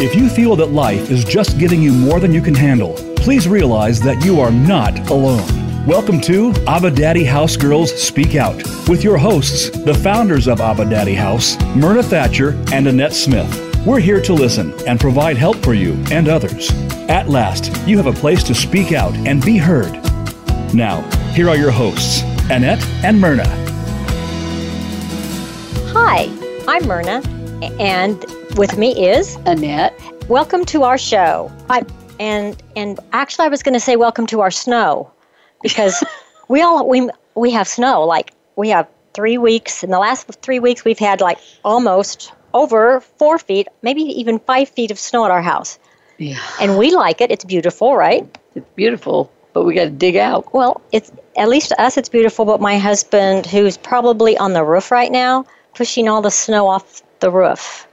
If you feel that life is just giving you more than you can handle, please realize that you are not alone. Welcome to Abba Daddy House Girls Speak Out with your hosts, the founders of Abba Daddy House, Myrna Thatcher and Annette Smith. We're here to listen and provide help for you and others. At last, you have a place to speak out and be heard. Now, here are your hosts, Annette and Myrna. Hi, I'm Myrna, and with me is Annette. Welcome to our show. I and and actually, I was going to say welcome to our snow because we all we we have snow. Like we have three weeks. In the last three weeks, we've had like almost over four feet, maybe even five feet of snow at our house. Yeah. And we like it. It's beautiful, right? It's beautiful, but we got to dig out. Well, it's at least to us it's beautiful, but my husband, who's probably on the roof right now, pushing all the snow off the roof.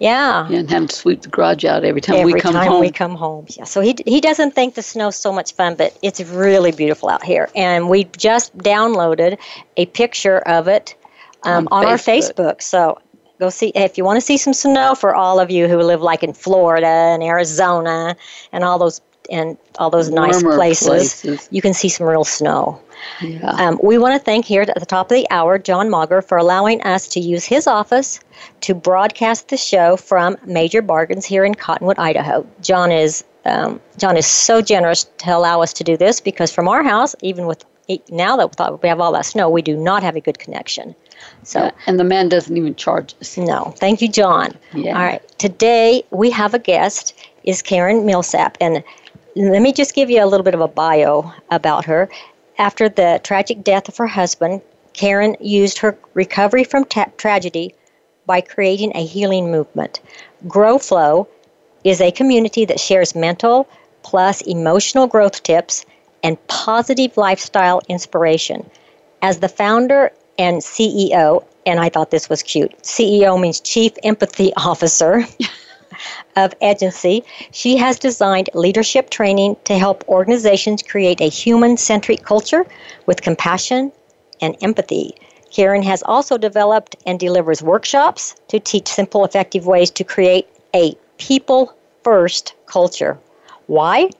Yeah. yeah and having to sweep the garage out every time every we come time home. we come home. Yeah. So he he doesn't think the snow's so much fun, but it's really beautiful out here. And we just downloaded a picture of it um, on, On our Facebook. So go see if you want to see some snow for all of you who live like in Florida and Arizona and all those and all those nice places, places. You can see some real snow. Yeah. Um, we want to thank here at the top of the hour John Mauger for allowing us to use his office to broadcast the show from Major Bargains here in Cottonwood, Idaho. John is um, John is so generous to allow us to do this because from our house, even with now that we have all that snow, we do not have a good connection. So Yeah, and the man doesn't even charge us. no, thank you, John. Yeah. All right, today we have a guest is Karen Millsap, and let me just give you a little bit of a bio about her. After the tragic death of her husband, Karen used her recovery from ta- tragedy by creating a healing movement. Grow Flow is a community that shares mental plus emotional growth tips and positive lifestyle inspiration. As the founder and CEO, and I thought this was cute, CEO means Chief Empathy Officer of agency, she has designed leadership training to help organizations create a human centric culture with compassion and empathy. Karen has also developed and delivers workshops to teach simple, effective ways to create a people first culture. Why?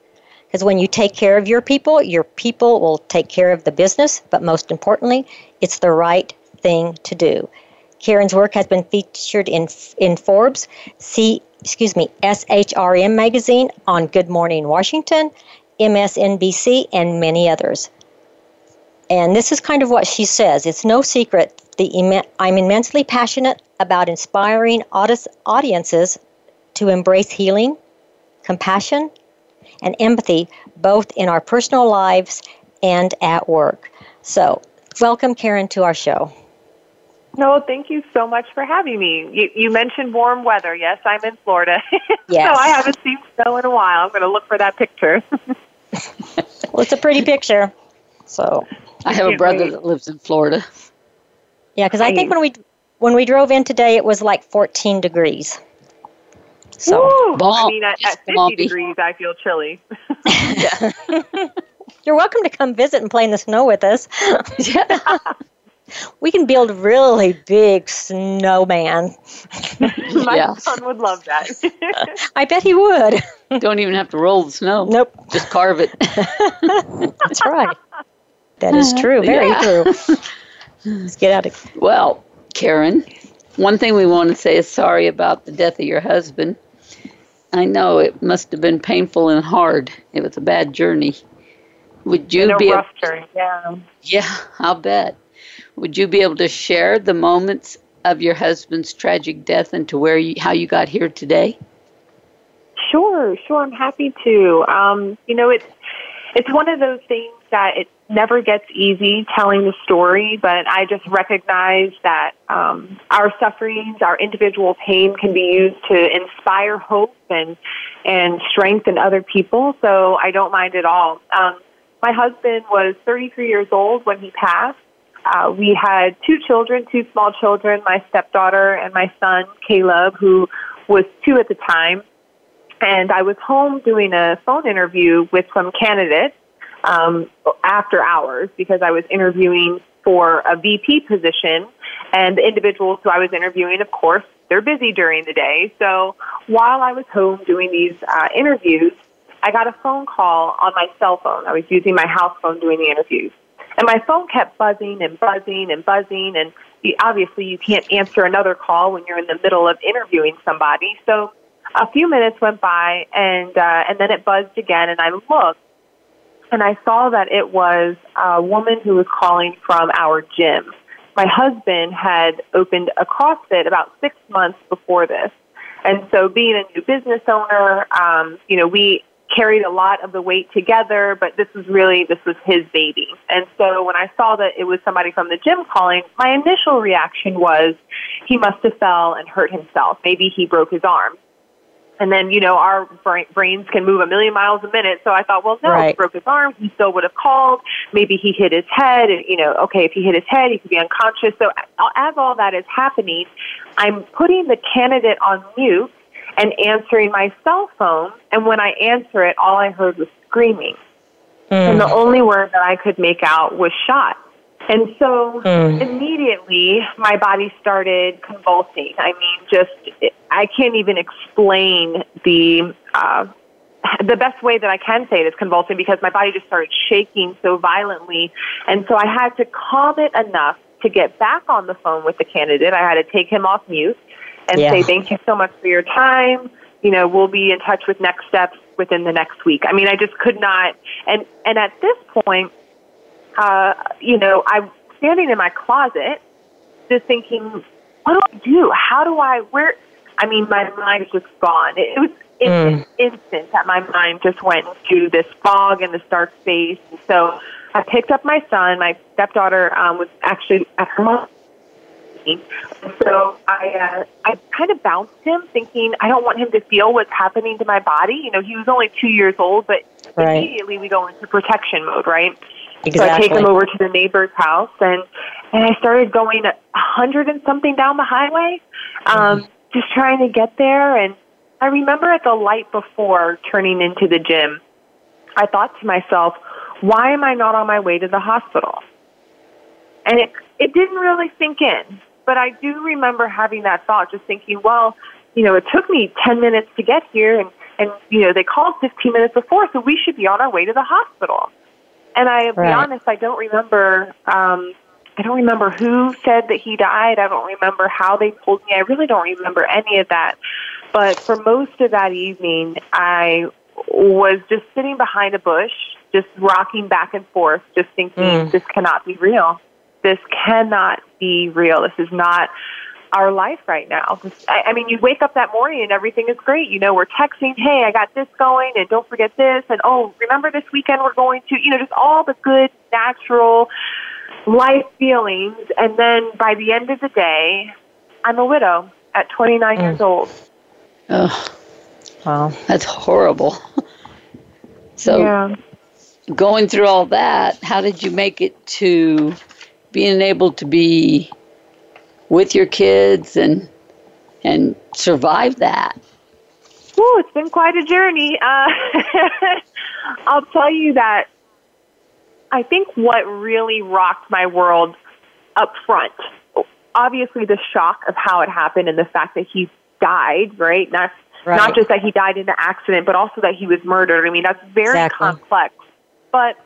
Because when you take care of your people, your people will take care of the business, but most importantly, it's the right thing to do. Karen's work has been featured in in Forbes, excuse me, SHRM magazine, on Good Morning Washington, MSNBC, and many others. And this is kind of what she says. It's no secret the I'm immensely passionate about inspiring audi- audiences to embrace healing, compassion, and empathy both in our personal lives and at work. So, welcome, Karen, to our show. No, thank you so much for having me. You, you mentioned warm weather. Yes, I'm in Florida. Yes. so I haven't seen snow in a while. I'm going to look for that picture. Well, it's a pretty picture. So, I have a brother wait. that lives in Florida. yeah, because I think when we when we drove in today, it was like 14 degrees. So, Woo! I mean, at, at 50 bumpy. degrees, I feel chilly. you're welcome to come visit and play in the snow with us. Yeah. We can build really big snowman. My Yeah. son would love that. I bet he would. Don't even have to roll the snow. Nope, Just carve it. that's right. That is true. Uh, Very Yeah. true. Let's get out of Well, Karen, one thing we want to say is sorry about the death of your husband. I know it must have been painful and hard. It was a bad journey. Would you in a be rough journey. Yeah. Yeah, I'll bet. Would you be able to share the moments of your husband's tragic death and to where you, how you got here today? Sure, sure. I'm happy to. Um, you know, it's it's one of those things that it never gets easy telling the story, but I just recognize that um, our sufferings, our individual pain, can be used to inspire hope and and strengthen other people. So I don't mind at all. Um, my husband was 33 years old when he passed. Uh, we had two children, two small children, my stepdaughter and my son, Caleb, who was two at the time. And I was home doing a phone interview with some candidates um, after hours because I was interviewing for a VP position. And the individuals who I was interviewing, of course, they're busy during the day. So while I was home doing these uh, interviews, I got a phone call on my cell phone. I was using my house phone doing the interviews. And my phone kept buzzing and buzzing and buzzing. And you, obviously, you can't answer another call when you're in the middle of interviewing somebody. So a few minutes went by, and uh, and then it buzzed again. And I looked, and I saw that it was a woman who was calling from our gym. My husband had opened a CrossFit about six months before this. And so being a new business owner, um, you know, we carried a lot of the weight together, but this was really, this was his baby. And so when I saw that it was somebody from the gym calling, my initial reaction was he must have fell and hurt himself. Maybe he broke his arm. And then, you know, our brains can move a million miles a minute. So I thought, well, no, right. he broke his arm. He still would have called. Maybe he hit his head. And, you know, okay, if he hit his head, he could be unconscious. So as all that is happening, I'm putting the candidate on mute and answering my cell phone. And when I answer it, all I heard was screaming. Mm. And the only word that I could make out was shot. And so mm. immediately my body started convulsing. I mean, just, I can't even explain the, uh, the best way that I can say it is convulsing because my body just started shaking so violently. And so I had to calm it enough to get back on the phone with the candidate. I had to take him off mute and yeah. say, thank you so much for your time. You know, we'll be in touch with next steps within the next week. I mean, I just could not. And, and at this point, uh, you know, I'm standing in my closet just thinking, what do I do? How do I, where, I mean, my mind is just gone. It, it was instant, mm. instant that my mind just went to this fog and this dark space. And so I picked up my son. My stepdaughter um, was actually at her mom's so I, uh, I kind of bounced him, thinking I don't want him to feel what's happening to my body. You know, he was only two years old, but right. immediately we go into protection mode, right? Exactly. So I take him over to the neighbor's house, and and I started going a hundred and something down the highway, um, mm-hmm. just trying to get there. And I remember at the light before turning into the gym, I thought to myself, why am I not on my way to the hospital? And it it didn't really sink in. But I do remember having that thought, just thinking, well, you know, it took me 10 minutes to get here, and, and you know, they called 15 minutes before, so we should be on our way to the hospital. And I, right. be honest, I don't remember. Um, I don't remember who said that he died. I don't remember how they told me. I really don't remember any of that. But for most of that evening, I was just sitting behind a bush, just rocking back and forth, just thinking, mm. this cannot be real this cannot be real. This is not our life right now. I, I mean, you wake up that morning and everything is great. You know, we're texting, hey, I got this going, and don't forget this, and oh, remember this weekend we're going to, you know, just all the good, natural life feelings. And then by the end of the day, I'm a widow at 29 mm. years old. Oh, wow, that's horrible. so, yeah. going through all that, how did you make it to being able to be with your kids and and survive that? Oh, it's been quite a journey. Uh, I'll tell you that I think what really rocked my world up front, obviously the shock of how it happened and the fact that he died, right? Not right. not just that he died in the accident, but also that he was murdered. I mean, that's very exactly. complex. But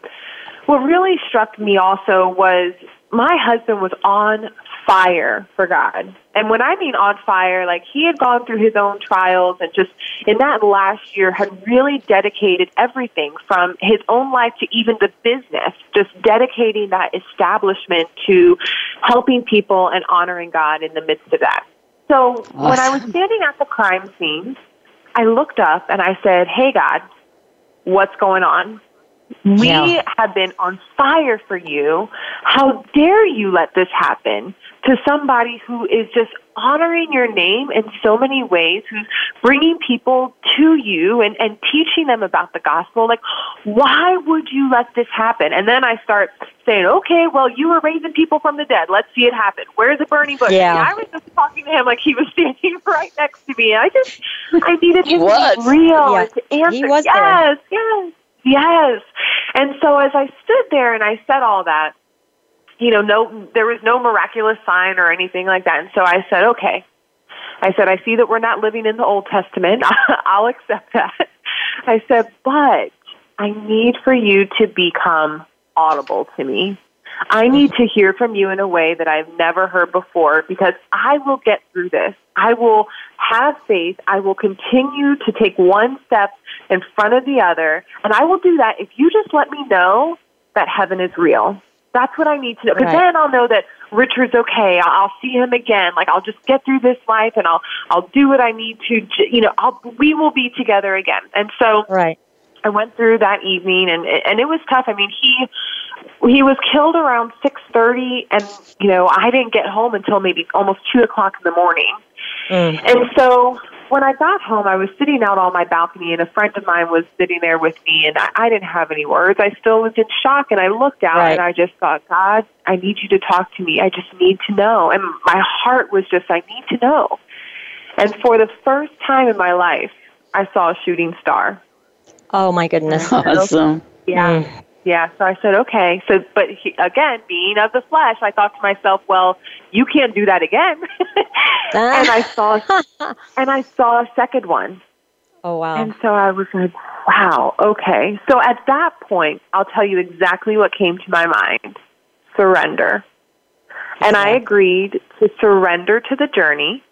what really struck me also was my husband was on fire for God. And when I mean on fire, like he had gone through his own trials and just in that last year had really dedicated everything from his own life to even the business, just dedicating that establishment to helping people and honoring God in the midst of that. So awesome. when I was standing at the crime scene, I looked up and I said, Hey God, what's going on? We yeah. have been on fire for you. How dare you let this happen to somebody who is just honoring your name in so many ways, who's bringing people to you and, and teaching them about the gospel? Like, why would you let this happen? And then I start saying, okay, well, you were raising people from the dead. Let's see it happen. Where's the burning bush? Yeah. I was just talking to him like he was standing right next to me. I just, I needed him to be real yeah. and to answer. He was yes, there. yes. Yes. And so as I stood there and I said all that, you know, no, there was no miraculous sign or anything like that. And so I said, okay, I said, I see that we're not living in the Old Testament. I'll accept that. I said, but I need for you to become audible to me. I need to hear from you in a way that I've never heard before because I will get through this. I will have faith. I will continue to take one step in front of the other. And I will do that if you just let me know that heaven is real. That's what I need to know. Because right. then I'll know that Richard's okay. I'll, I'll see him again. Like I'll just get through this life and I'll I'll do what I need to. You know, I'll we will be together again. And so right. I went through that evening and and it was tough. I mean, he he was killed around six thirty, and you know I didn't get home until maybe almost two o'clock in the morning. Mm. And so when I got home, I was sitting out on my balcony, and a friend of mine was sitting there with me, and I, I didn't have any words. I still was in shock, and I looked out, right. and I just thought, God, I need you to talk to me. I just need to know. And my heart was just, I need to know. And for the first time in my life, I saw a shooting star. Oh my goodness! Awesome. Yeah. Mm. Yeah, so I said, okay. So, but he, again, being of the flesh, I thought to myself, well, you can't do that again. and I saw, and I saw a second one. Oh wow! And so I was like, wow, okay. So at that point, I'll tell you exactly what came to my mind: surrender. And I agreed to surrender to the journey,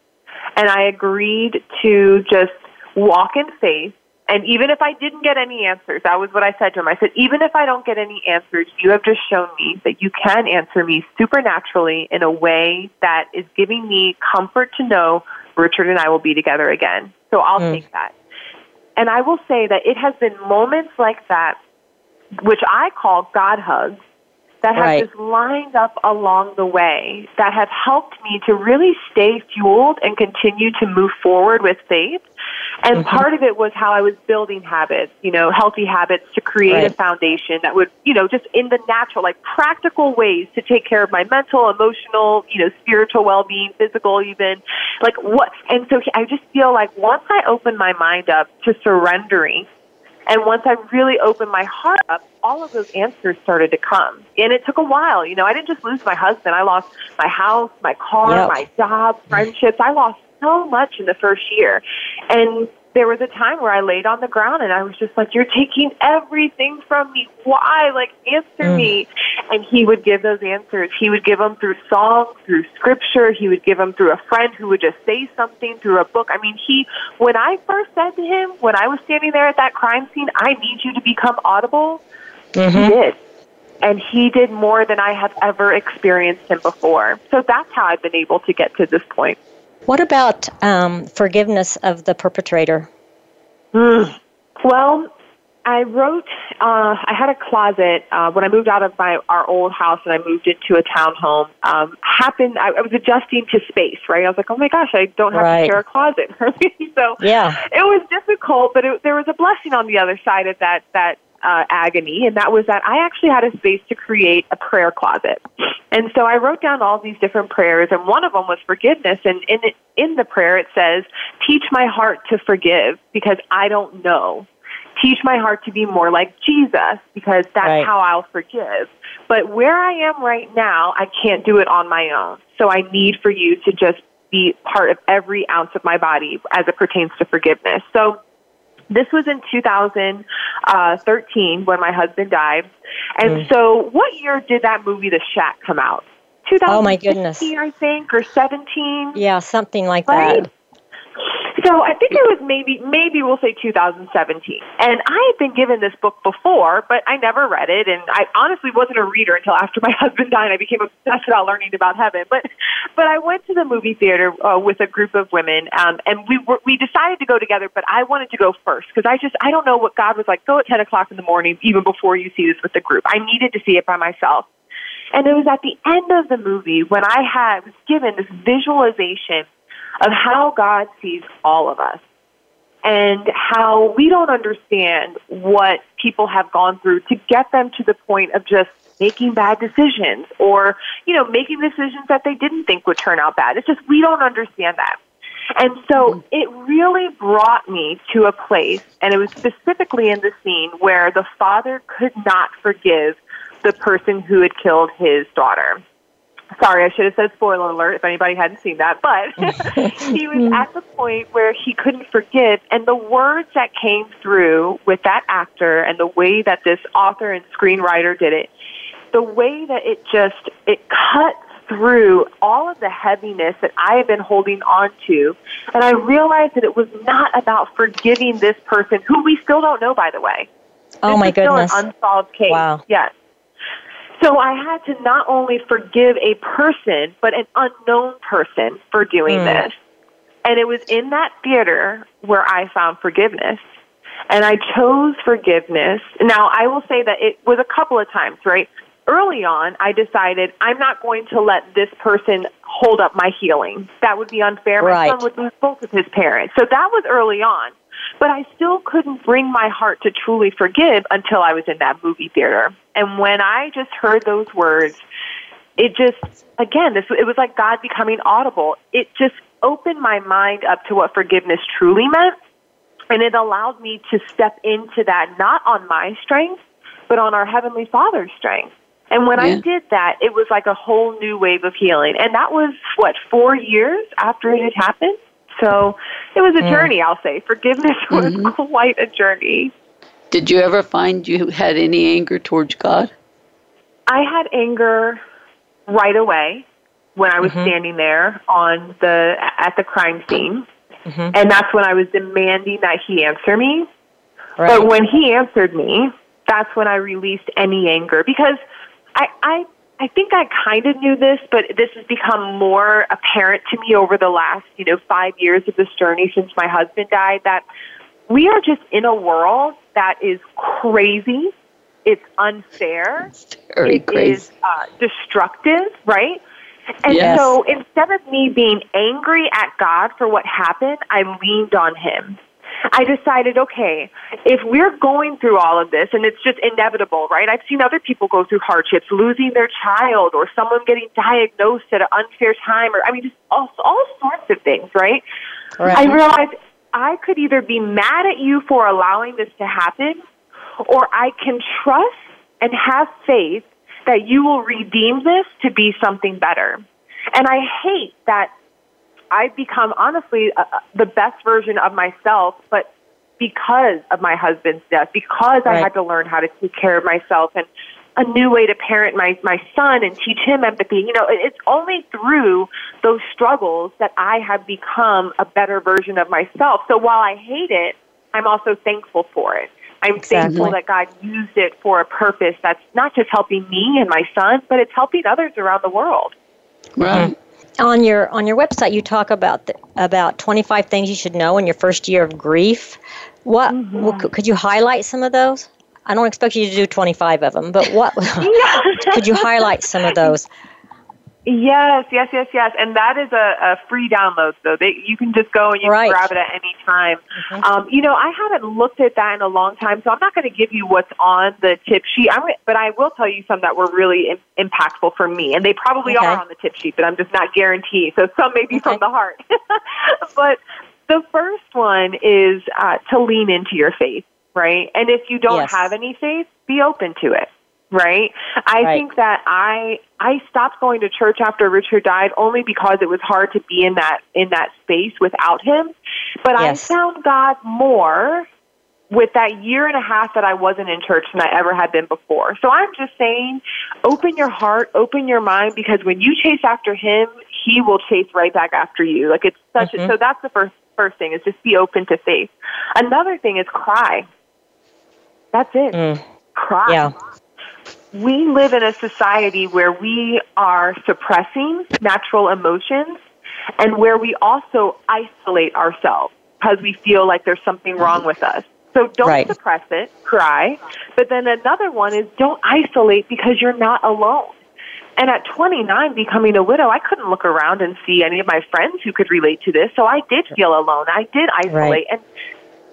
and I agreed to just walk in faith and even if I didn't get any answers, that was what I said to him. I said, even if I don't get any answers, you have just shown me that you can answer me supernaturally in a way that is giving me comfort to know Richard and I will be together again. So I'll mm. take that. And I will say that it has been moments like that, which I call God hugs, that have right. just lined up along the way that have helped me to really stay fueled and continue to move forward with faith. And mm-hmm. part of it was how I was building habits, you know, healthy habits to create right. a foundation that would, you know, just in the natural, like practical ways to take care of my mental, emotional, you know, spiritual well-being, physical even. Like what, and so I just feel like once I open my mind up to surrendering and once I really opened my heart up, all of those answers started to come. And it took a while. You know, I didn't just lose my husband. I lost my house, my car, yep. my job, friendships. I lost so much in the first year. And there was a time where I laid on the ground and I was just like, You're taking everything from me. Why? Like, answer mm. me. And he would give those answers. He would give them through song, through scripture. He would give them through a friend who would just say something, through a book. I mean, he, when I first said to him, when I was standing there at that crime scene, I need you to become audible, mm-hmm. he did. And he did more than I have ever experienced him before. So that's how I've been able to get to this point. What about um, forgiveness of the perpetrator? Mm. Well, I wrote. Uh, I had a closet uh, when I moved out of my our old house and I moved into a townhome. Um, happened. I, I was adjusting to space. Right. I was like, oh my gosh, I don't have right. to share a closet. so yeah, it was difficult, but it, there was a blessing on the other side of that that uh, agony, and that was that I actually had a space to create a prayer closet. And so I wrote down all these different prayers, and one of them was forgiveness. And in it, in the prayer, it says, "Teach my heart to forgive, because I don't know." Teach my heart to be more like Jesus because that's right. how I'll forgive. But where I am right now, I can't do it on my own. So I need for you to just be part of every ounce of my body as it pertains to forgiveness. So this was in 2013 when my husband died. And mm. so, what year did that movie, The Shack, come out? 2015, oh my goodness. I think, or 17. Yeah, something like right? that. So I think it was maybe maybe we'll say 2017. And I had been given this book before, but I never read it and I honestly wasn't a reader until after my husband died. I became obsessed about learning about heaven. But but I went to the movie theater uh, with a group of women um and we were we decided to go together, but I wanted to go first because I just I don't know what God was like. Go at 10 o'clock in the morning even before you see this with the group. I needed to see it by myself. And it was at the end of the movie when I had was given this visualization of how God sees all of us and how we don't understand what people have gone through to get them to the point of just making bad decisions or, you know, making decisions that they didn't think would turn out bad. It's just we don't understand that. And so mm-hmm. it really brought me to a place, and it was specifically in the scene where the father could not forgive the person who had killed his daughter. Sorry, I should have said spoiler alert if anybody hadn't seen that, but he was at the point where he couldn't forgive. And the words that came through with that actor and the way that this author and screenwriter did it, the way that it just, it cut through all of the heaviness that I had been holding on to. And I realized that it was not about forgiving this person, who we still don't know, by the way. Oh, this my goodness. Unsolved case. Wow. Yes. So I had to not only forgive a person, but an unknown person for doing Mm. this. And it was in that theater where I found forgiveness. And I chose forgiveness. Now, I will say that it was a couple of times, right? Early on, I decided I'm not going to let this person hold up my healing. That would be unfair. My Right. son would lose both of his parents. So that was early on. But I still couldn't bring my heart to truly forgive until I was in that movie theater. And when I just heard those words, it just again this it was like God becoming audible. It just opened my mind up to what forgiveness truly meant, and it allowed me to step into that not on my strength, but on our heavenly Father's strength. And when I did that, it was like a whole new wave of healing. And that was what 4 years after it had happened. So, it was a journey, I'll say. Forgiveness was mm-hmm. quite a journey. Did you ever find you had any anger towards God? I had anger right away when I was mm-hmm. standing there on the at the crime scene, mm-hmm. and that's when I was demanding that he answer me. Right. But when he answered me, that's when I released any anger because I I I think I kind of knew this, but this has become more apparent to me over the last, you know, 5 years of this journey since my husband died that we are just in a world that is crazy. It's unfair. Very It crazy. is uh, destructive, right? And Yes. so instead of me being angry at God for what happened, I leaned on Him. I decided, okay, if we're going through all of this, and it's just inevitable, right? I've seen other people go through hardships, losing their child, or someone getting diagnosed at an unfair time, or I mean, just all, all sorts of things, right? Right. I realized I could either be mad at you for allowing this to happen, or I can trust and have faith that you will redeem this to be something better. And I hate that I've become, honestly, uh, the best version of myself, but because of my husband's death, because I had to learn how to take care of myself and a new way to parent my, my son and teach him empathy. You know, it's only through those struggles that I have become a better version of myself. So while I hate it, I'm also thankful for it. I'm Exactly. thankful that God used it for a purpose that's not just helping me and my son, but it's helping others around the world. Right. Mm-hmm. on your on your website you talk about the, about 25 things you should know in your first year of grief what, mm-hmm. what could- could you highlight some of those i don't expect you to do 25 of them but what could you highlight some of those Yes, yes, yes, yes. And that is a, a free download, so they, you can just go and you Right. can grab it at any time. Um, you know, I haven't looked at that in a long time, so I'm not going to give you what's on the tip sheet. I'm, but I will tell you some that were really Im- impactful for me, and they probably Okay. are on the tip sheet, but I'm just not guaranteed. So some may be Okay. from the heart. but the first one is uh, to lean into your faith, right? And if you don't Yes. have any faith, be open to it right? I Right. think that I I stopped going to church after Richard died only because it was hard to be in that in that space without him. But Yes. I found God more with that year and a half that I wasn't in church than I ever had been before. So I'm just saying, open your heart, open your mind, because when you chase after Him, He will chase right back after you. Like it's such. A, mm-hmm. so that's the first first thing is just be open to faith. Another thing is cry. That's it. Mm. Cry yeah we live in a society where we are suppressing natural emotions and where we also isolate ourselves because we feel like there's something wrong with us. So don't Right. suppress it, cry. But then another one is don't isolate because you're not alone. And at 29, becoming a widow, I couldn't look around and see any of my friends who could relate to this. So I did feel alone. I did isolate. Right. And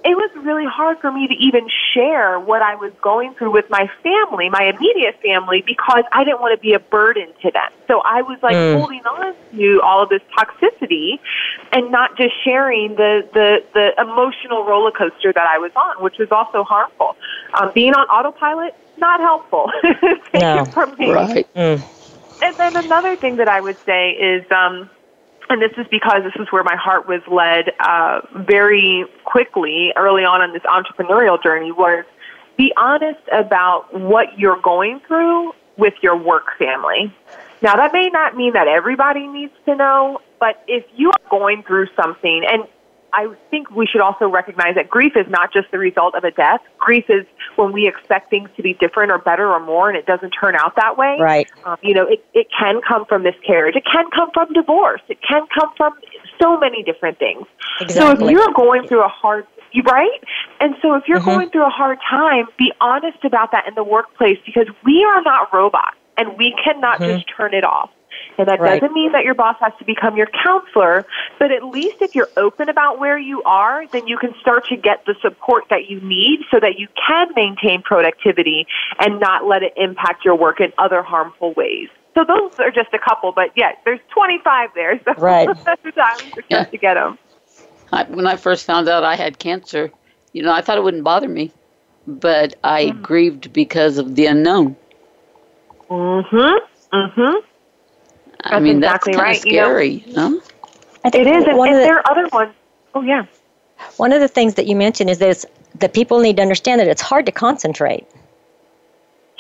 it was really hard for me to even share what I was going through with my family, my immediate family, because I didn't want to be a burden to them. So I was like Mm. holding on to all of this toxicity and not just sharing the, the, the emotional roller coaster that I was on, which was also harmful. Um, being on autopilot, not helpful. Take No. it from me. Right. Mm. and then another thing that I would say is, um, and this is because this is where my heart was led uh, very quickly early on in this entrepreneurial journey was be honest about what you're going through with your work family. Now, that may not mean that everybody needs to know, but if you are going through something, and I think we should also recognize that grief is not just the result of a death. Grief is when we expect things to be different or better or more, and it doesn't turn out that way. Right. Um, you know, it, it can come from miscarriage. It can come from divorce. It can come from so many different things. Exactly. So if you're going through a hard you right? And so if you're mm-hmm. going through a hard time, be honest about that in the workplace because we are not robots and we cannot mm-hmm. just turn it off. And that right. doesn't mean that your boss has to become your counselor, but at least if you're open about where you are, then you can start to get the support that you need so that you can maintain productivity and not let it impact your work in other harmful ways. So those are just a couple, but yeah, there's 25 there. So right. that's the time to yeah. to get them. I, when I first found out I had cancer, you know, I thought it wouldn't bother me, but I mm. grieved because of the unknown. Mm-hmm. Mm-hmm. I that's mean, exactly that's kind right. scary, you know? No? I think it is, and, and the, there are other ones. Oh, yeah. One of the things that you mentioned is that, that people need to understand that it's hard to concentrate.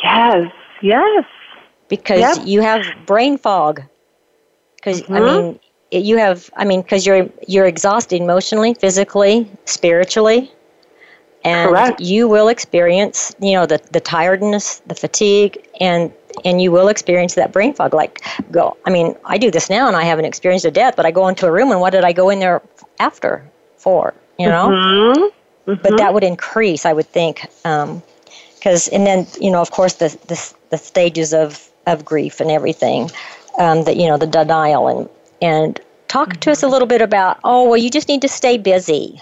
Yes, yes. Because yep. you have brain fog. Because, mm-hmm. I mean, you have, I mean, because you're, you're exhausted emotionally, physically, spiritually. And Correct. you will experience, you know, the, the tiredness, the fatigue, and and you will experience that brain fog. Like, go. I mean, I do this now, and I haven't experienced a death, but I go into a room, and what did I go in there after for? You know, mm-hmm. Mm-hmm. but that would increase, I would think, because um, and then you know, of course, the the, the stages of of grief and everything. Um, that you know, the denial and and talk mm-hmm. to us a little bit about. Oh, well, you just need to stay busy.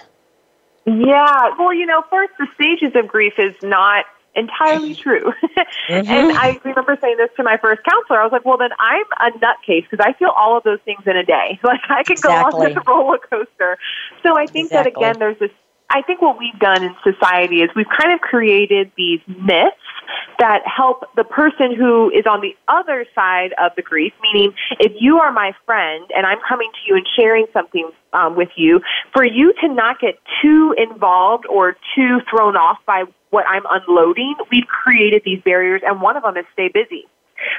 Yeah. Well, you know, first, the stages of grief is not entirely true. mm-hmm. And I remember saying this to my first counselor. I was like, well, then I'm a nutcase because I feel all of those things in a day. Like I can exactly. go on this roller coaster. So I think exactly. that, again, there's this I think what we've done in society is we've kind of created these myths that help the person who is on the other side of the grief, meaning if you are my friend and I'm coming to you and sharing something um, with you, for you to not get too involved or too thrown off by what I'm unloading, we've created these barriers, and one of them is stay busy.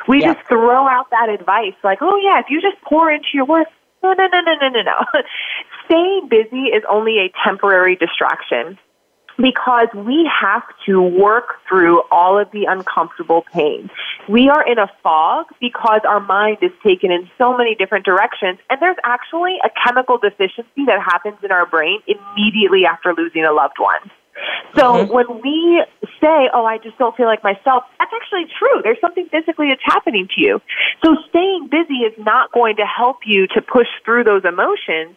We yeah. just throw out that advice like, oh, yeah, if you just pour into your work, no, no, no, no, no, no, no. Staying busy is only a temporary distraction because we have to work through all of the uncomfortable pain. We are in a fog because our mind is taken in so many different directions, and there's actually a chemical deficiency that happens in our brain immediately after losing a loved one. So mm-hmm. when we say, oh, I just don't feel like myself, that's actually true. There's something physically that's happening to you. So staying busy is not going to help you to push through those emotions.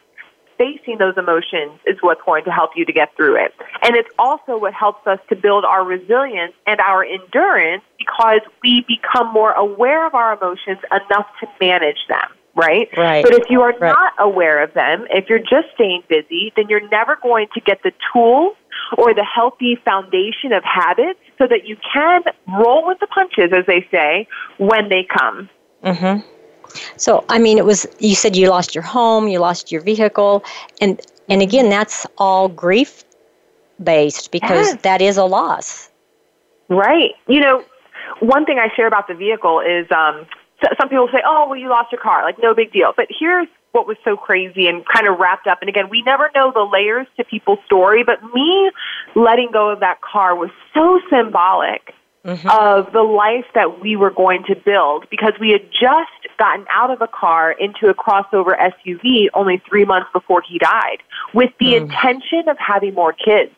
Facing those emotions is what's going to help you to get through it. And it's also what helps us to build our resilience and our endurance because we become more aware of our emotions enough to manage them right? Right. But if you are right. not aware of them, if you're just staying busy, then you're never going to get the tools or the healthy foundation of habits so that you can roll with the punches, as they say, when they come. Mm-hmm. So, I mean, it was, you said you lost your home, you lost your vehicle, and, and again, that's all grief based because yes. that is a loss. Right. You know, one thing I share about the vehicle is um, some people say, oh, well, you lost your car. Like, no big deal. But here's what was so crazy and kind of wrapped up. And again, we never know the layers to people's story, but me letting go of that car was so symbolic mm-hmm. of the life that we were going to build because we had just gotten out of a car into a crossover SUV only three months before he died with the mm. intention of having more kids.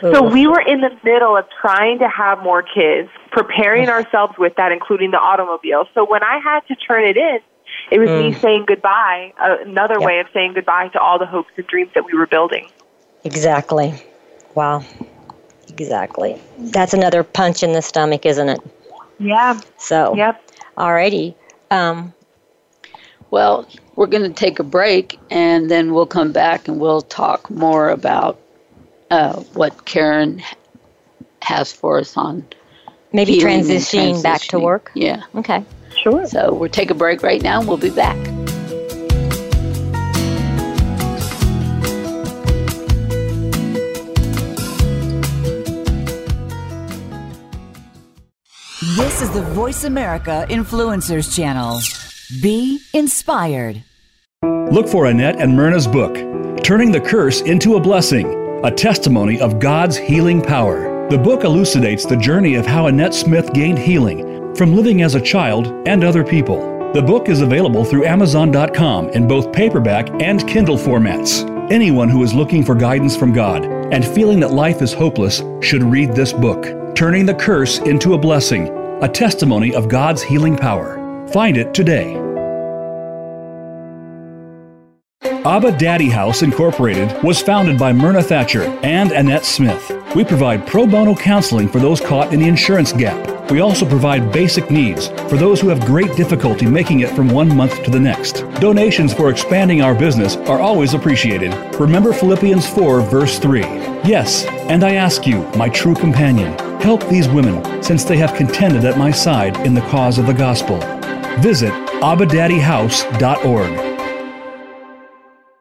So we were in the middle of trying to have more kids, preparing ourselves with that, including the automobile. So when I had to turn it in, it was mm. me saying goodbye, uh, another yep. way of saying goodbye to all the hopes and dreams that we were building. Exactly. Wow. Exactly. That's another punch in the stomach, isn't it? Yeah. So. Yep. Alrighty. Um, well, we're going to take a break, and then we'll come back and we'll talk more about uh, what Karen has for us on maybe transitioning, transitioning back to work. Yeah. Okay. Sure. So we'll take a break right now and we'll be back. This is the Voice America Influencers Channel. Be inspired. Look for Annette and Myrna's book, Turning the Curse into a Blessing, a testimony of God's healing power. The book elucidates the journey of how Annette Smith gained healing from living as a child and other people. The book is available through Amazon.com in both paperback and Kindle formats. Anyone who is looking for guidance from God and feeling that life is hopeless should read this book turning the curse into a blessing, a testimony of God's healing power. Find it today. Abba Daddy House Incorporated was founded by Myrna Thatcher and Annette Smith. We provide pro bono counseling for those caught in the insurance gap. We also provide basic needs for those who have great difficulty making it from one month to the next. Donations for expanding our business are always appreciated. Remember Philippians 4, verse 3. Yes, and I ask you, my true companion, Help these women since they have contended at my side in the cause of the gospel. Visit abadaddyhouse.org.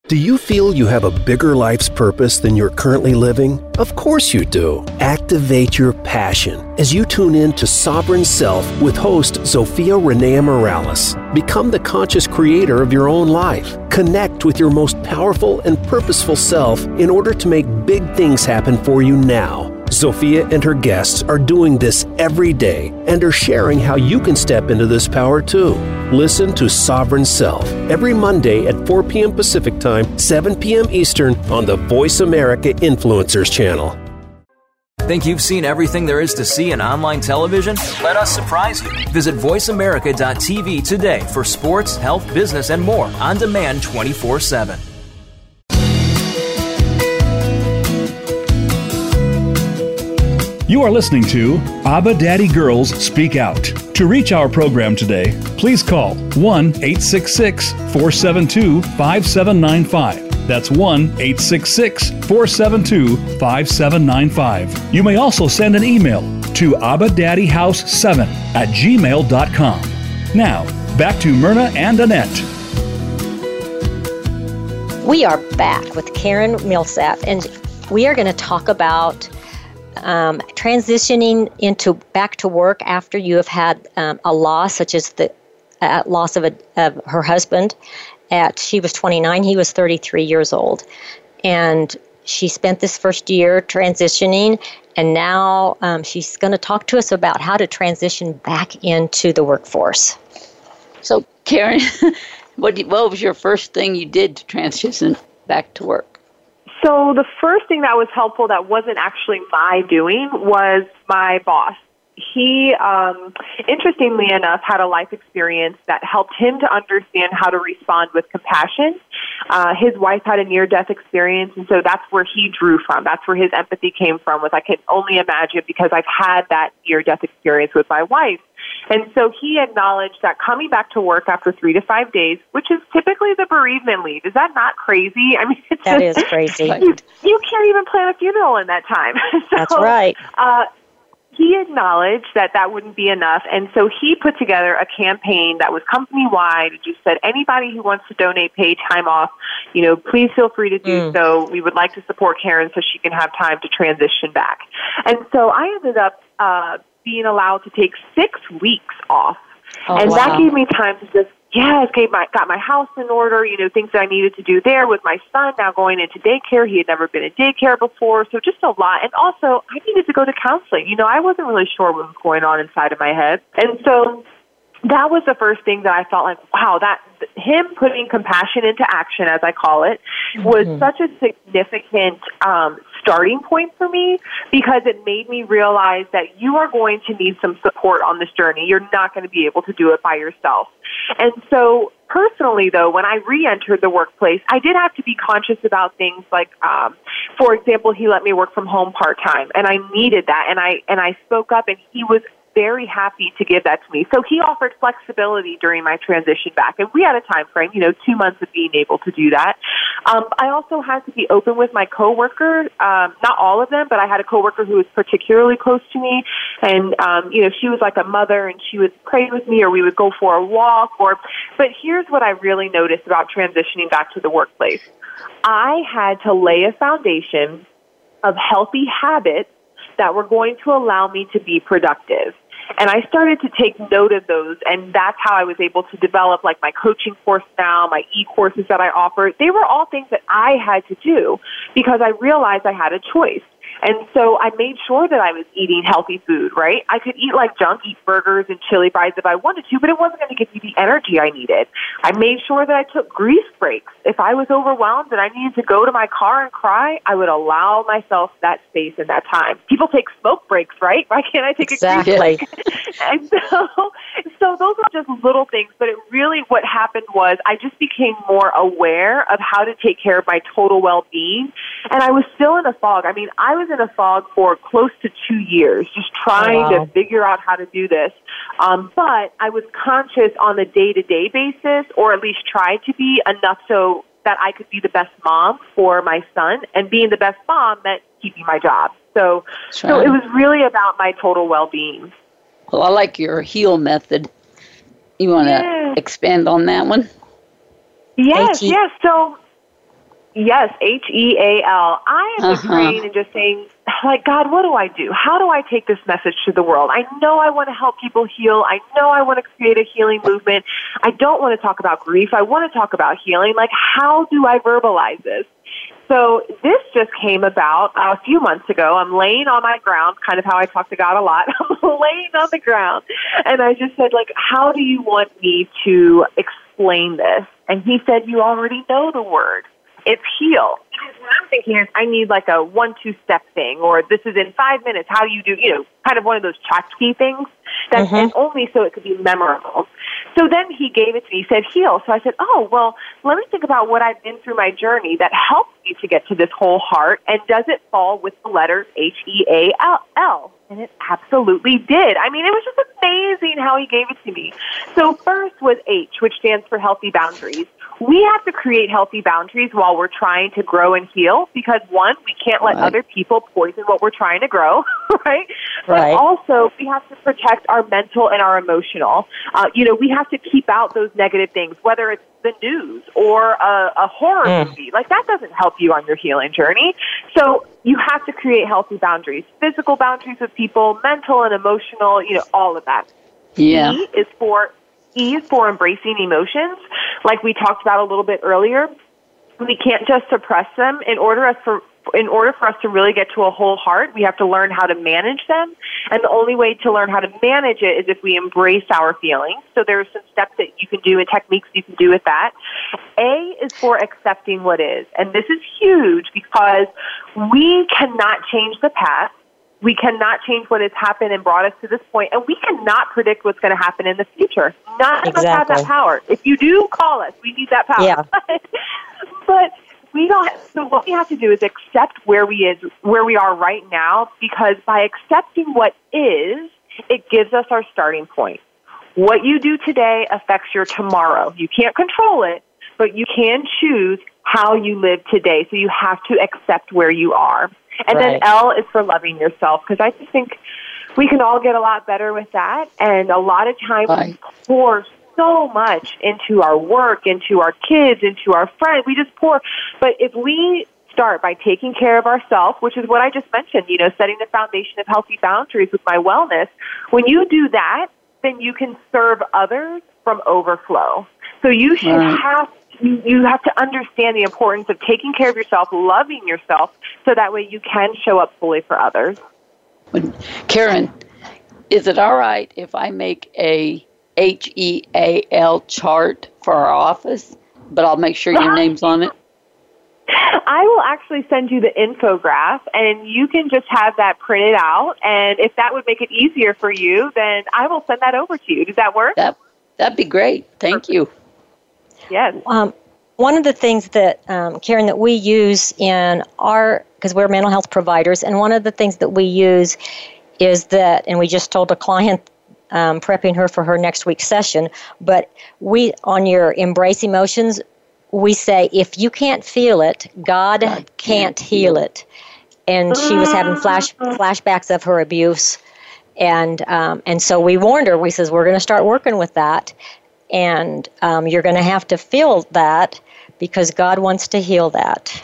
Do you feel you have a bigger life's purpose than you're currently living? Of course you do. Activate your passion as you tune in to Sovereign Self with host Zofia Renea Morales. Become the conscious creator of your own life. Connect with your most powerful and purposeful self in order to make big things happen for you now. Zofia and her guests are doing this every day and are sharing how you can step into this power too. Listen to Sovereign Self every Monday at 4 p.m. Pacific Time, 7 p.m. Eastern on the Voice America Influencers channel. Think you've seen everything there is to see in online television? Let us surprise you. Visit VoiceAmerica.tv today for sports, health, business, and more on demand 24 7. You are listening to Abba Daddy Girls Speak Out. To reach our program today, please call 1 866 472 5795. That's 1 866 472 5795. You may also send an email to abadaddyhouse7 at gmail.com. Now, back to Myrna and Annette. We are back with Karen Millsap, and we are going to talk about um, transitioning into back to work after you have had um, a loss, such as the uh, loss of, a, of her husband. At she was 29, he was 33 years old, and she spent this first year transitioning, and now um, she's going to talk to us about how to transition back into the workforce. So, Karen, what what was your first thing you did to transition back to work? So the first thing that was helpful that wasn't actually my doing was my boss. He, um, interestingly enough, had a life experience that helped him to understand how to respond with compassion. Uh, his wife had a near-death experience, and so that's where he drew from. That's where his empathy came from. Was I can only imagine because I've had that near-death experience with my wife. And so he acknowledged that coming back to work after three to five days, which is typically the bereavement leave, is that not crazy? I mean, it's that just, is crazy. You, you, can't even plan a funeral in that time. so, That's right. Uh, he acknowledged that that wouldn't be enough, and so he put together a campaign that was company wide. It just said anybody who wants to donate paid time off, you know, please feel free to do mm. so. We would like to support Karen so she can have time to transition back. And so I ended up uh, being allowed to take six weeks off. Oh, and wow. that gave me time to just yes, gave my got my house in order, you know, things that I needed to do there with my son now going into daycare. He had never been in daycare before, so just a lot. And also I needed to go to counseling. You know, I wasn't really sure what was going on inside of my head. And so that was the first thing that I felt like, wow, that him putting compassion into action, as I call it, was mm-hmm. such a significant um, starting point for me because it made me realize that you are going to need some support on this journey. You're not going to be able to do it by yourself. And so, personally, though, when I re entered the workplace, I did have to be conscious about things like, um, for example, he let me work from home part time, and I needed that. And I, and I spoke up, and he was very happy to give that to me. So he offered flexibility during my transition back, and we had a time frame, you know, two months of being able to do that. Um, I also had to be open with my coworker. Um, not all of them, but I had a coworker who was particularly close to me, and um, you know, she was like a mother, and she would pray with me, or we would go for a walk. Or, but here's what I really noticed about transitioning back to the workplace: I had to lay a foundation of healthy habits that were going to allow me to be productive. And I started to take note of those, and that's how I was able to develop like my coaching course now, my e courses that I offer. They were all things that I had to do because I realized I had a choice. And so I made sure that I was eating healthy food, right? I could eat like junk, eat burgers and chili fries if I wanted to, but it wasn't going to give me the energy I needed. I made sure that I took grief breaks. If I was overwhelmed and I needed to go to my car and cry, I would allow myself that space and that time. People take smoke breaks, right? Why can't I take exactly. a grief break? and so, so those are just little things, but it really, what happened was I just became more aware of how to take care of my total well-being. And I was still in a fog. I mean, I was was in a fog for close to two years, just trying wow. to figure out how to do this. Um, but I was conscious on a day to day basis, or at least tried to be enough so that I could be the best mom for my son. And being the best mom meant keeping my job. So, so it was really about my total well being. Well, I like your heal method. You want to yeah. expand on that one? Yes, yes. So Yes, H E A L. I am uh-huh. praying and just saying, like, God, what do I do? How do I take this message to the world? I know I want to help people heal. I know I want to create a healing movement. I don't want to talk about grief. I want to talk about healing. Like, how do I verbalize this? So this just came about a few months ago. I'm laying on my ground, kind of how I talk to God a lot. I'm laying on the ground, and I just said, like, how do you want me to explain this? And he said, you already know the word it's heal. Because what I'm thinking is I need like a one two step thing, or this is in five minutes. How do you do? You know, kind of one of those tchotchke things. That's mm-hmm. only so it could be memorable. So then he gave it to me. He said heal. So I said, oh well, let me think about what I've been through my journey that helped me to get to this whole heart, and does it fall with the letters H E A L L? And it absolutely did. I mean, it was just amazing how he gave it to me. So first was H, which stands for healthy boundaries we have to create healthy boundaries while we're trying to grow and heal because one, we can't let right. other people poison what we're trying to grow, right? right? But also, we have to protect our mental and our emotional. Uh, you know, we have to keep out those negative things, whether it's the news or a, a horror mm. movie. Like that doesn't help you on your healing journey. So you have to create healthy boundaries, physical boundaries with people, mental and emotional, you know, all of that. Yeah. E is for E for embracing emotions, like we talked about a little bit earlier. We can't just suppress them. In order for in order for us to really get to a whole heart, we have to learn how to manage them. And the only way to learn how to manage it is if we embrace our feelings. So there are some steps that you can do and techniques you can do with that. A is for accepting what is. And this is huge because we cannot change the past. We cannot change what has happened and brought us to this point, and we cannot predict what's going to happen in the future. None exactly. of us have that power. If you do, call us. We need that power. Yeah. but we don't. So what we have to do is accept where we is, where we are right now, because by accepting what is, it gives us our starting point. What you do today affects your tomorrow. You can't control it, but you can choose how you live today. So you have to accept where you are. And right. then L is for loving yourself because I just think we can all get a lot better with that. And a lot of times we pour so much into our work, into our kids, into our friends. We just pour. But if we start by taking care of ourselves, which is what I just mentioned, you know, setting the foundation of healthy boundaries with my wellness, when you do that, then you can serve others from overflow. So you should right. have you, you have to understand the importance of taking care of yourself, loving yourself, so that way you can show up fully for others. Karen, is it all right if I make a H E A L chart for our office, but I'll make sure your name's on it? I will actually send you the infograph and you can just have that printed out. And if that would make it easier for you, then I will send that over to you. Does that work? That, that'd be great. Thank you. Yes. Um, one of the things that um, Karen that we use in our because we're mental health providers, and one of the things that we use is that, and we just told a client um, prepping her for her next week's session, but we on your embrace emotions we say, if you can't feel it, God, God can't heal it. And she was having flash flashbacks of her abuse, and um, and so we warned her. We says we're going to start working with that, and um, you're going to have to feel that because God wants to heal that.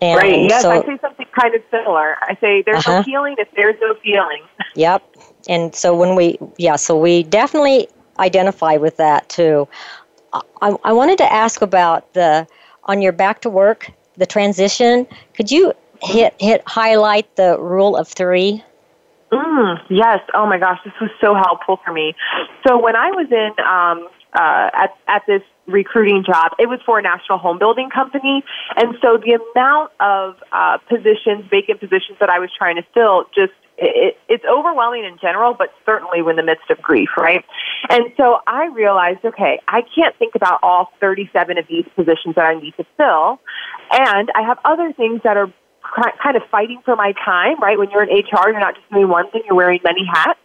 And right. Yes, so, I say something kind of similar. I say there's uh-huh. no healing if there's no feeling. Yep. And so when we, yeah, so we definitely identify with that too. I, I wanted to ask about the on your back to work, the transition. Could you hit hit highlight the rule of three? Mm, yes. Oh my gosh, this was so helpful for me. So when I was in um, uh, at at this recruiting job. It was for a national home building company. And so the amount of uh, positions, vacant positions that I was trying to fill just it, it's overwhelming in general, but certainly in the midst of grief, right? And so I realized, okay, I can't think about all 37 of these positions that I need to fill. And I have other things that are kind of fighting for my time, right? When you're in HR, you're not just doing one thing, you're wearing many hats.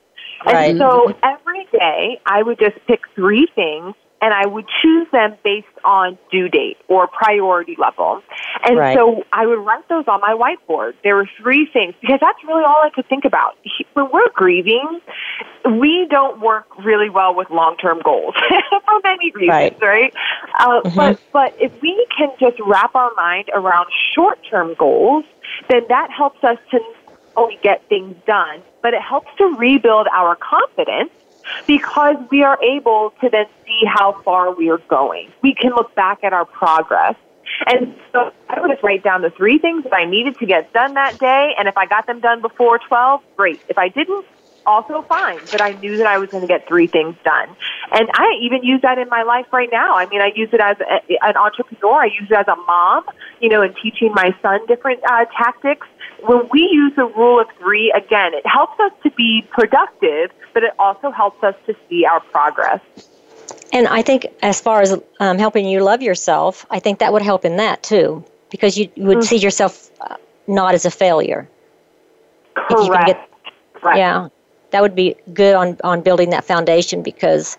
Right. And so every day I would just pick three things and I would choose them based on due date or priority level. And right. so I would write those on my whiteboard. There were three things because that's really all I could think about. When we're grieving, we don't work really well with long-term goals for many reasons, right? right? Uh, mm-hmm. But but if we can just wrap our mind around short-term goals, then that helps us to only get things done, but it helps to rebuild our confidence because we are able to then see how far we are going. We can look back at our progress. And so I would just write down the three things that I needed to get done that day. And if I got them done before 12, great. If I didn't, also fine. But I knew that I was going to get three things done. And I even use that in my life right now. I mean, I use it as a, an entrepreneur. I use it as a mom, you know, in teaching my son different uh, tactics when we use the rule of three, again, it helps us to be productive, but it also helps us to see our progress. And I think, as far as um, helping you love yourself, I think that would help in that too, because you would mm-hmm. see yourself uh, not as a failure. Correct. Get, right. Yeah, that would be good on on building that foundation because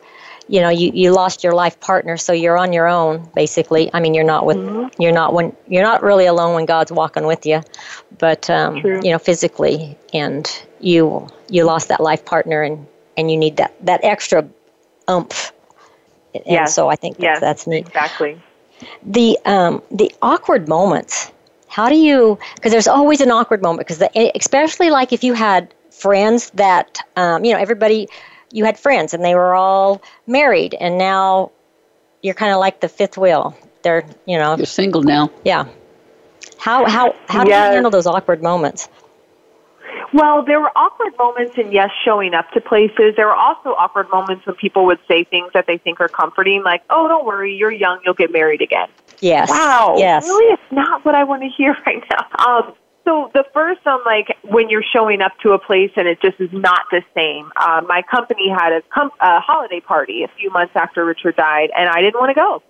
you know you, you lost your life partner so you're on your own basically. I mean you're not with mm-hmm. you're not when you're not really alone when god's walking with you. But um, you know physically and you you lost that life partner and and you need that that extra umph and yes. so i think yes, that's neat. Exactly. The um the awkward moments how do you because there's always an awkward moment because especially like if you had friends that um, you know everybody you had friends and they were all married and now you're kind of like the fifth wheel. They're, you know, you're single now. Yeah. How how how do yes. you handle those awkward moments? Well, there were awkward moments in yes, showing up to places. There were also awkward moments when people would say things that they think are comforting, like, "Oh, don't worry, you're young, you'll get married again." Yes. Wow. Yes. Really, it's not what I want to hear right now. Um, so the first on like when you're showing up to a place and it just is not the same. Uh, my company had a, com- a holiday party a few months after Richard died, and I didn't want to go.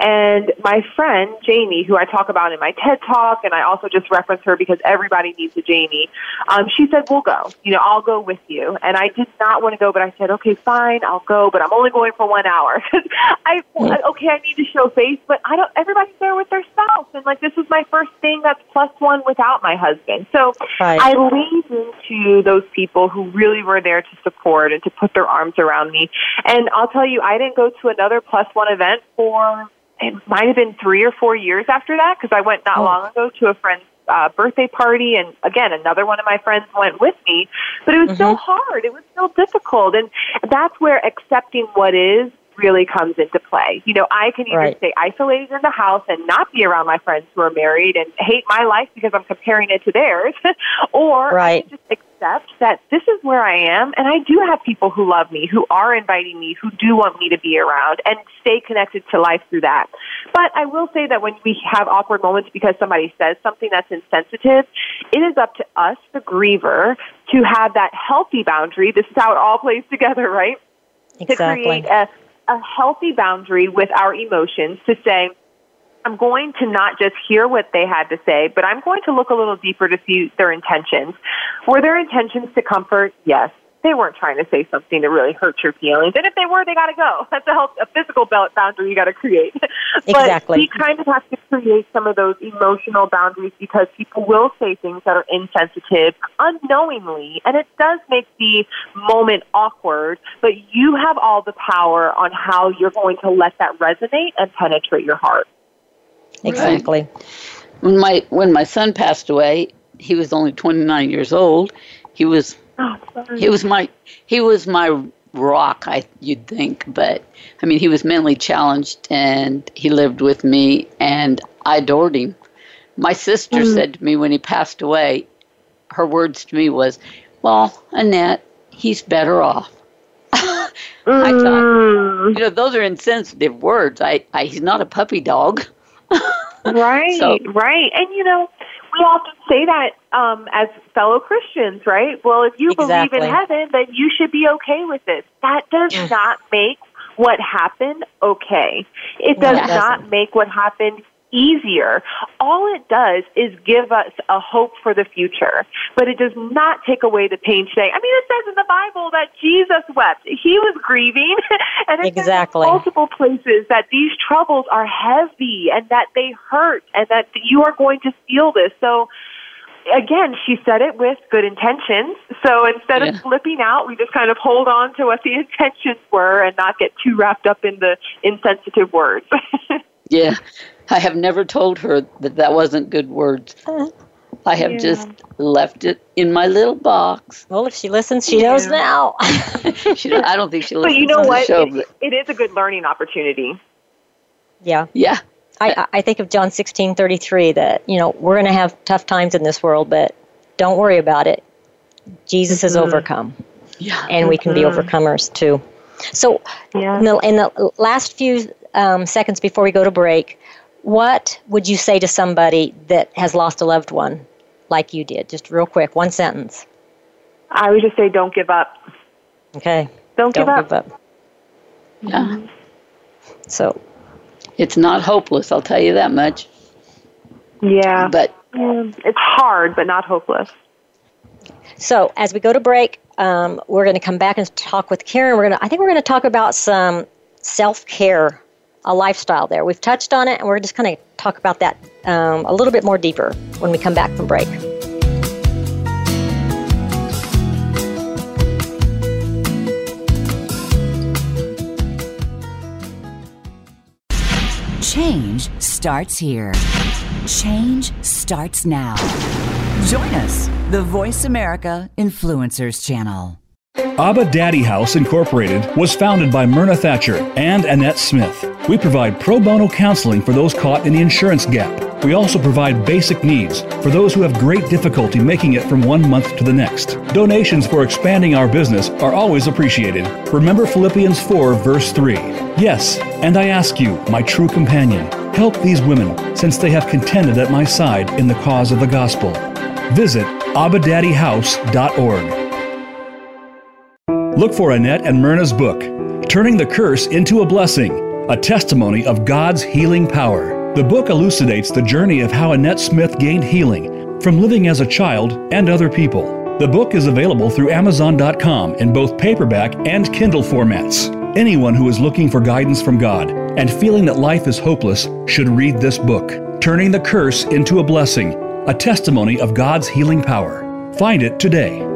And my friend Jamie, who I talk about in my TED talk, and I also just reference her because everybody needs a Jamie. Um, she said, "We'll go. You know, I'll go with you." And I did not want to go, but I said, "Okay, fine, I'll go, but I'm only going for one hour." I okay, I need to show face, but I don't. Everybody's there with their spouse, and like this was my first thing that's plus one without my husband. So right. I leaned into those people who really were there to support and to put their arms around me. And I'll tell you, I didn't go to another plus one event for it might have been three or four years after that because I went not oh. long ago to a friend's uh, birthday party, and again, another one of my friends went with me. But it was mm-hmm. still hard. It was still difficult, and that's where accepting what is really comes into play. You know, I can either right. stay isolated in the house and not be around my friends who are married and hate my life because I'm comparing it to theirs, or right. I can just accept that this is where I am and I do have people who love me, who are inviting me, who do want me to be around and stay connected to life through that. But I will say that when we have awkward moments because somebody says something that's insensitive, it is up to us, the griever, to have that healthy boundary. This is how it all plays together, right? Exactly. To create a a healthy boundary with our emotions to say, I'm going to not just hear what they had to say, but I'm going to look a little deeper to see their intentions. Were their intentions to comfort? Yes. They weren't trying to say something to really hurt your feelings. And if they were, they got to go. That's a, health, a physical belt boundary you got to create. Exactly. but we kind of have to create some of those emotional boundaries because people will say things that are insensitive unknowingly, and it does make the moment awkward. But you have all the power on how you're going to let that resonate and penetrate your heart. Exactly. Right. When my when my son passed away, he was only 29 years old. He was oh, he was my he was my rock, I you'd think, but I mean, he was mentally challenged and he lived with me and I adored him. My sister mm. said to me when he passed away, her words to me was, "Well, Annette, he's better off." I thought, mm. you know, those are insensitive words. I, I he's not a puppy dog. right, so, right. And you know, we often say that um, as fellow Christians, right? Well, if you exactly. believe in heaven, then you should be okay with this. That does mm. not make what happened okay. It does no, not make what happened easier. All it does is give us a hope for the future, but it does not take away the pain today. I mean, it says in the Bible that Jesus wept. He was grieving, and it exactly. says in multiple places that these troubles are heavy and that they hurt and that you are going to feel this. So, again, she said it with good intentions. So instead yeah. of flipping out, we just kind of hold on to what the intentions were and not get too wrapped up in the insensitive words. yeah. I have never told her that that wasn't good words. I have yeah. just left it in my little box. Well, if she listens, she yeah. knows now. she don't, I don't think she listens. But you know what? Show, it, it is a good learning opportunity. Yeah. Yeah. I, I think of John sixteen thirty three that you know we're going to have tough times in this world, but don't worry about it. Jesus mm-hmm. has overcome. Yeah. And we can be mm-hmm. overcomers too. So, yeah. in, the, in the last few um, seconds before we go to break, what would you say to somebody that has lost a loved one like you did? Just real quick, one sentence. I would just say don't give up. Okay. Don't, don't give, up. give up. Yeah. So it's not hopeless, I'll tell you that much. Yeah. But yeah. it's hard, but not hopeless. So as we go to break, um, we're going to come back and talk with Karen. We're going to, I think we're going to talk about some self care a lifestyle there. We've touched on it, and we're just going to talk about that um, a little bit more deeper when we come back from break. Change starts here. Change starts now. Join us, the Voice America Influencers Channel. Abba Daddy House Incorporated was founded by Myrna Thatcher and Annette Smith. We provide pro bono counseling for those caught in the insurance gap. We also provide basic needs for those who have great difficulty making it from one month to the next. Donations for expanding our business are always appreciated. Remember Philippians 4, verse 3. Yes, and I ask you, my true companion, help these women since they have contended at my side in the cause of the gospel. Visit abadaddyhouse.org. Look for Annette and Myrna's book, Turning the Curse into a Blessing, a testimony of God's healing power. The book elucidates the journey of how Annette Smith gained healing from living as a child and other people. The book is available through Amazon.com in both paperback and Kindle formats. Anyone who is looking for guidance from God and feeling that life is hopeless should read this book, Turning the Curse into a Blessing, a testimony of God's healing power. Find it today.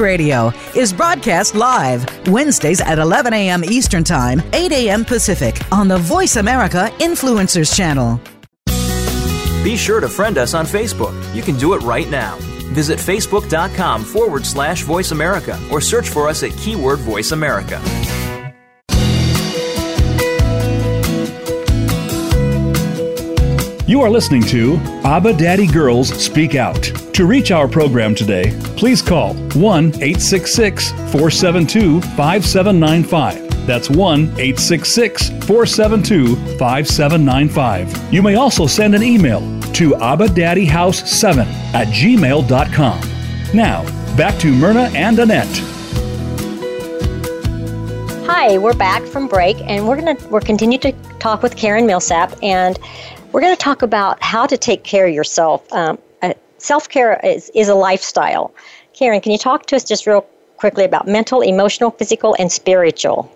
Radio is broadcast live Wednesdays at 11 a.m. Eastern Time, 8 a.m. Pacific on the Voice America Influencers Channel. Be sure to friend us on Facebook. You can do it right now. Visit facebook.com forward slash voice America or search for us at keyword voice America. You are listening to ABBA Daddy Girls Speak Out. To reach our program today, please call 1 866 472 5795. That's 1 866 472 5795. You may also send an email to abbadaddyhouse7 at gmail.com. Now, back to Myrna and Annette. Hi, we're back from break, and we're gonna we're continue to talk with Karen Millsap, and we're going to talk about how to take care of yourself. Um, uh, Self care is is a lifestyle. Karen, can you talk to us just real quickly about mental, emotional, physical, and spiritual?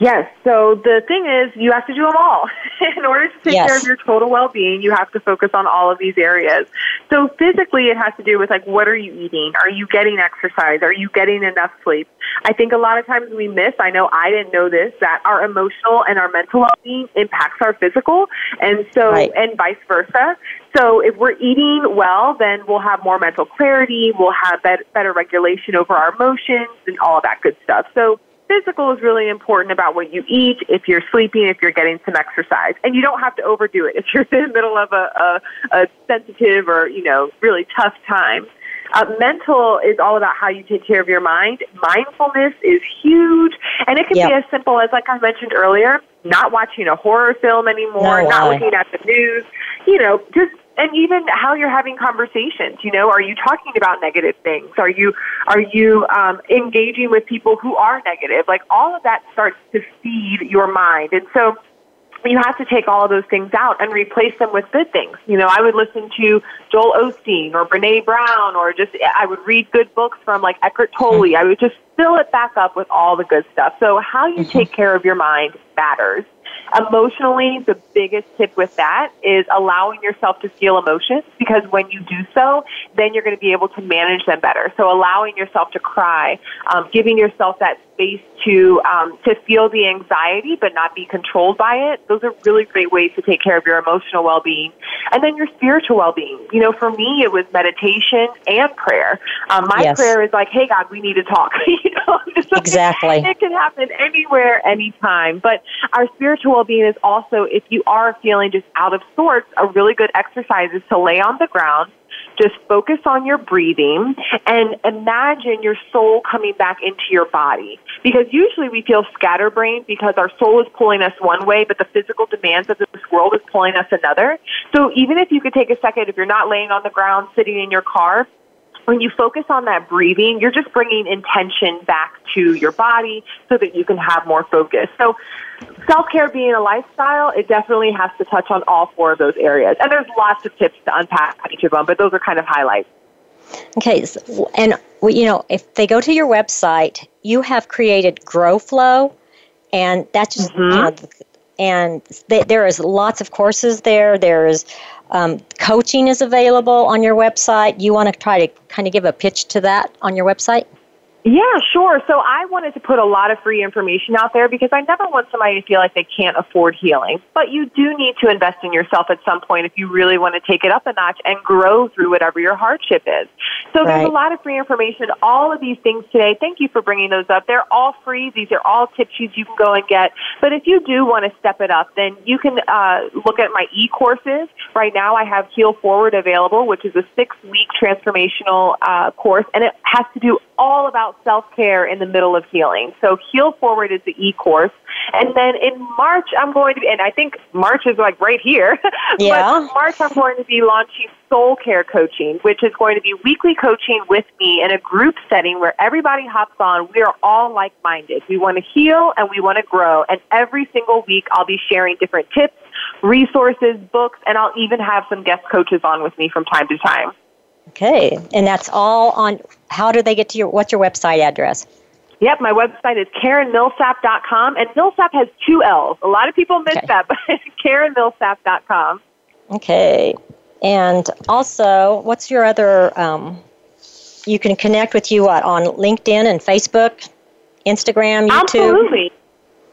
Yes. So the thing is, you have to do them all. In order to take yes. care of your total well-being, you have to focus on all of these areas. So physically, it has to do with like, what are you eating? Are you getting exercise? Are you getting enough sleep? I think a lot of times we miss, I know I didn't know this, that our emotional and our mental well-being impacts our physical. And so, right. and vice versa. So if we're eating well, then we'll have more mental clarity. We'll have better regulation over our emotions and all that good stuff. So physical is really important about what you eat, if you're sleeping, if you're getting some exercise. And you don't have to overdo it if you're in the middle of a, a, a sensitive or, you know, really tough time. Uh, mental is all about how you take care of your mind. Mindfulness is huge, and it can yep. be as simple as, like I mentioned earlier, not watching a horror film anymore, no, not looking at the news. You know, just and even how you're having conversations. You know, are you talking about negative things? Are you are you um, engaging with people who are negative? Like all of that starts to feed your mind, and so you have to take all of those things out and replace them with good things. You know, I would listen to Joel Osteen or Brene Brown, or just I would read good books from like Eckhart Tolle. Mm-hmm. I would just fill it back up with all the good stuff. So how you mm-hmm. take care of your mind matters. Emotionally, the biggest tip with that is allowing yourself to feel emotions because when you do so, then you're going to be able to manage them better. So allowing yourself to cry, um, giving yourself that space to um, to feel the anxiety but not be controlled by it. Those are really great ways to take care of your emotional well-being, and then your spiritual well-being. You know, for me, it was meditation and prayer. Um, my yes. prayer is like, "Hey God, we need to talk." you know, exactly. It can happen anywhere, anytime. But our spiritual well-being is also, if you are feeling just out of sorts, a really good exercise is to lay on the ground just focus on your breathing and imagine your soul coming back into your body. Because usually we feel scatterbrained because our soul is pulling us one way, but the physical demands of this world is pulling us another. So even if you could take a second, if you're not laying on the ground, sitting in your car, when you focus on that breathing, you're just bringing intention back to your body so that you can have more focus. So, self care being a lifestyle, it definitely has to touch on all four of those areas. And there's lots of tips to unpack each of them, but those are kind of highlights. Okay, and you know, if they go to your website, you have created Grow Flow, and that's just mm-hmm. and th- there is lots of courses there. There is um, coaching is available on your website. You want to try to kind of give a pitch to that on your website? Yeah, sure. So I wanted to put a lot of free information out there because I never want somebody to feel like they can't afford healing. But you do need to invest in yourself at some point if you really want to take it up a notch and grow through whatever your hardship is. So right. there's a lot of free information. All of these things today, thank you for bringing those up. They're all free. These are all tip sheets you can go and get. But if you do want to step it up, then you can uh, look at my e-courses. Right now I have Heal Forward available, which is a six-week transformational uh, course, and it has to do all about self-care in the middle of healing. So Heal Forward is the e-course. And then in March, I'm going to be, and I think March is like right here. Yeah. but March, I'm going to be launching Soul Care Coaching, which is going to be weekly coaching with me in a group setting where everybody hops on. We are all like minded. We want to heal and we want to grow. And every single week, I'll be sharing different tips, resources, books, and I'll even have some guest coaches on with me from time to time. Okay, and that's all on. How do they get to your? What's your website address? Yep, my website is KarenMillsap.com, and Millsap has two L's. A lot of people miss okay. that, but KarenMillsap.com. Okay, and also, what's your other? Um, you can connect with you what, on LinkedIn and Facebook, Instagram, YouTube. Absolutely.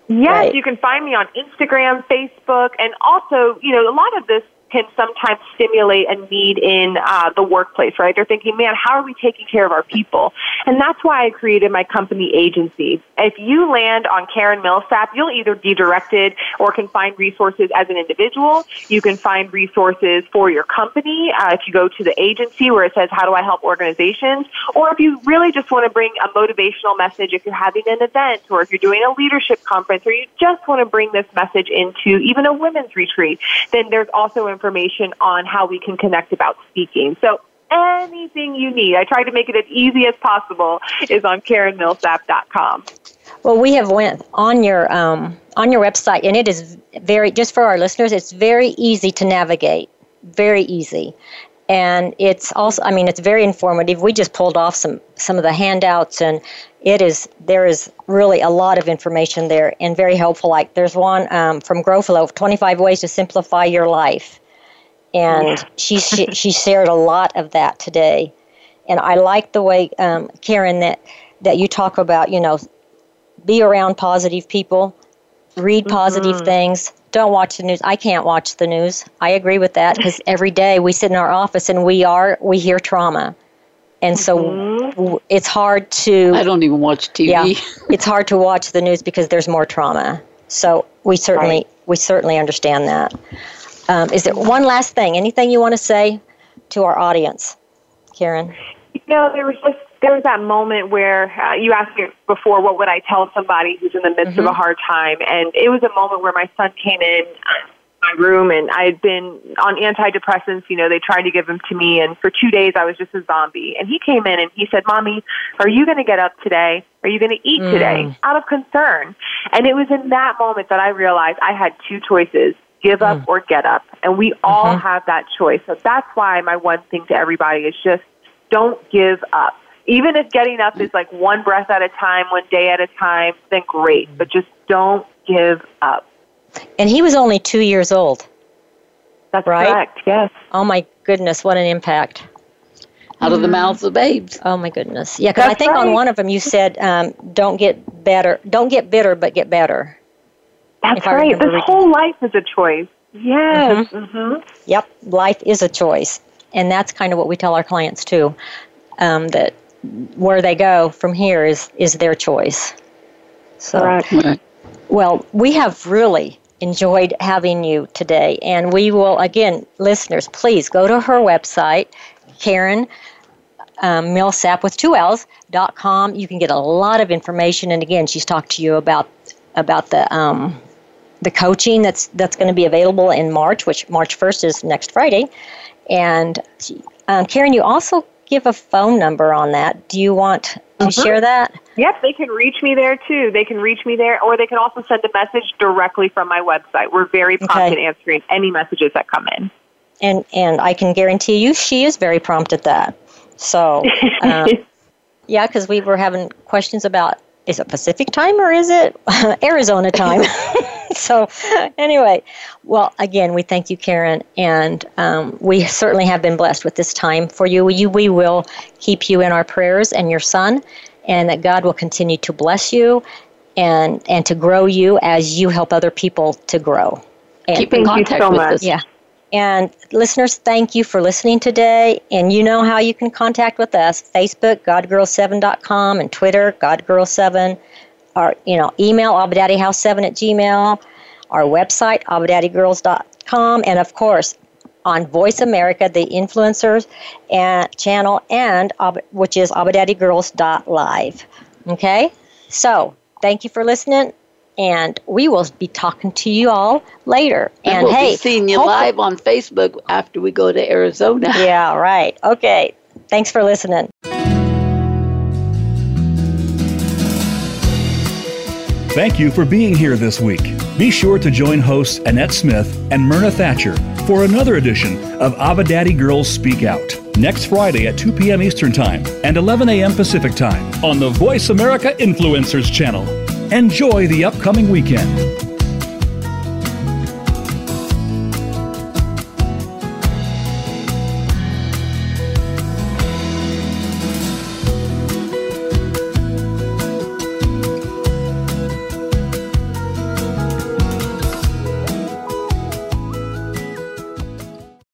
Yes, right. you can find me on Instagram, Facebook, and also, you know, a lot of this can sometimes stimulate a need in uh, the workplace, right? They're thinking, man, how are we taking care of our people? And that's why I created my company agency. If you land on Karen Millsap, you'll either be directed or can find resources as an individual. You can find resources for your company uh, if you go to the agency where it says, how do I help organizations? Or if you really just want to bring a motivational message, if you're having an event or if you're doing a leadership conference or you just want to bring this message into even a women's retreat, then there's also information on how we can connect about speaking. So anything you need, I try to make it as easy as possible, is on KarenMillsap.com. Well, we have went on your um, on your website, and it is very just for our listeners. It's very easy to navigate, very easy, and it's also. I mean, it's very informative. We just pulled off some some of the handouts, and it is there is really a lot of information there, and very helpful. Like there's one um, from Growflow, 25 ways to simplify your life, and yeah. she, she she shared a lot of that today, and I like the way um, Karen that that you talk about. You know be around positive people, read positive mm-hmm. things. Don't watch the news. I can't watch the news. I agree with that because every day we sit in our office and we are we hear trauma, and so mm-hmm. it's hard to. I don't even watch TV. Yeah, it's hard to watch the news because there's more trauma. So we certainly right. we certainly understand that. Um, is there one last thing? Anything you want to say to our audience, Karen? You know, there was just there was that moment where uh, you asked me before, what would I tell somebody who's in the midst mm-hmm. of a mm-hmm. hard time? And it was a moment where my son came in uh, my room and I had been on antidepressants. You know, they tried to give them to me, and for two days I was just a zombie. And he came in and he said, "Mommy, are you going to get up today? Are you going to eat mm. today?" Out of concern. And it was in that moment that I realized I had two choices: give up mm. or get up. And we all mm-hmm. have that choice. So that's why my one thing to everybody is just don't give up even if getting up is like one breath at a time, one day at a time, then great. But just don't give up. And he was only two years old. That's right? correct, yes. Oh my goodness, what an impact. Out of the mouths of babes. Oh my goodness. Yeah, because I think right. on one of them you said, um, don't get better, don't get bitter, but get better. That's right. This whole life is a choice. Yes. Mm-hmm. Mm-hmm. Yep, life is a choice. And that's kind of what we tell our clients too. Um, that where they go from here is is their choice. So, right. well, we have really enjoyed having you today, and we will again, listeners, please go to her website, Karen. Um, Millsap with two L's dot com. You can get a lot of information, and again, she's talked to you about about the um, the coaching that's that's going to be available in March, which March first is next Friday. And um, Karen, you also give a phone number on that. Do you want to mm-hmm. share that? Yep, they can reach me there too. They can reach me there, or they can also send a message directly from my website. We're very prompt okay. at answering any messages that come in. And and I can guarantee you, she is very prompt at that. So, uh, yeah, because we were having questions about is it Pacific time or is it Arizona time? so, anyway, well, again, we thank you, Karen, and um, we certainly have been blessed with this time for you. you. We will keep you in our prayers and your son, and that God will continue to bless you and and to grow you as you help other people to grow. And keep in contact so with much. us. Yeah. And listeners, thank you for listening today. And you know how you can contact with us Facebook, godgirl7.com, and Twitter, godgirl7. Our you know, email, abadaddyhouse7 at gmail. Our website, abadaddygirls.com. And of course, on Voice America, the influencers and channel, and which is abadaddygirls.live. Okay? So, thank you for listening and we will be talking to you all later. And, we'll hey, be seeing you live on Facebook after we go to Arizona. Yeah, right. Okay. Thanks for listening. Thank you for being here this week. Be sure to join hosts Annette Smith and Myrna Thatcher for another edition of Abba Girls Speak Out next Friday at 2 p.m. Eastern Time and 11 a.m. Pacific Time on the Voice America Influencers channel. Enjoy the upcoming weekend.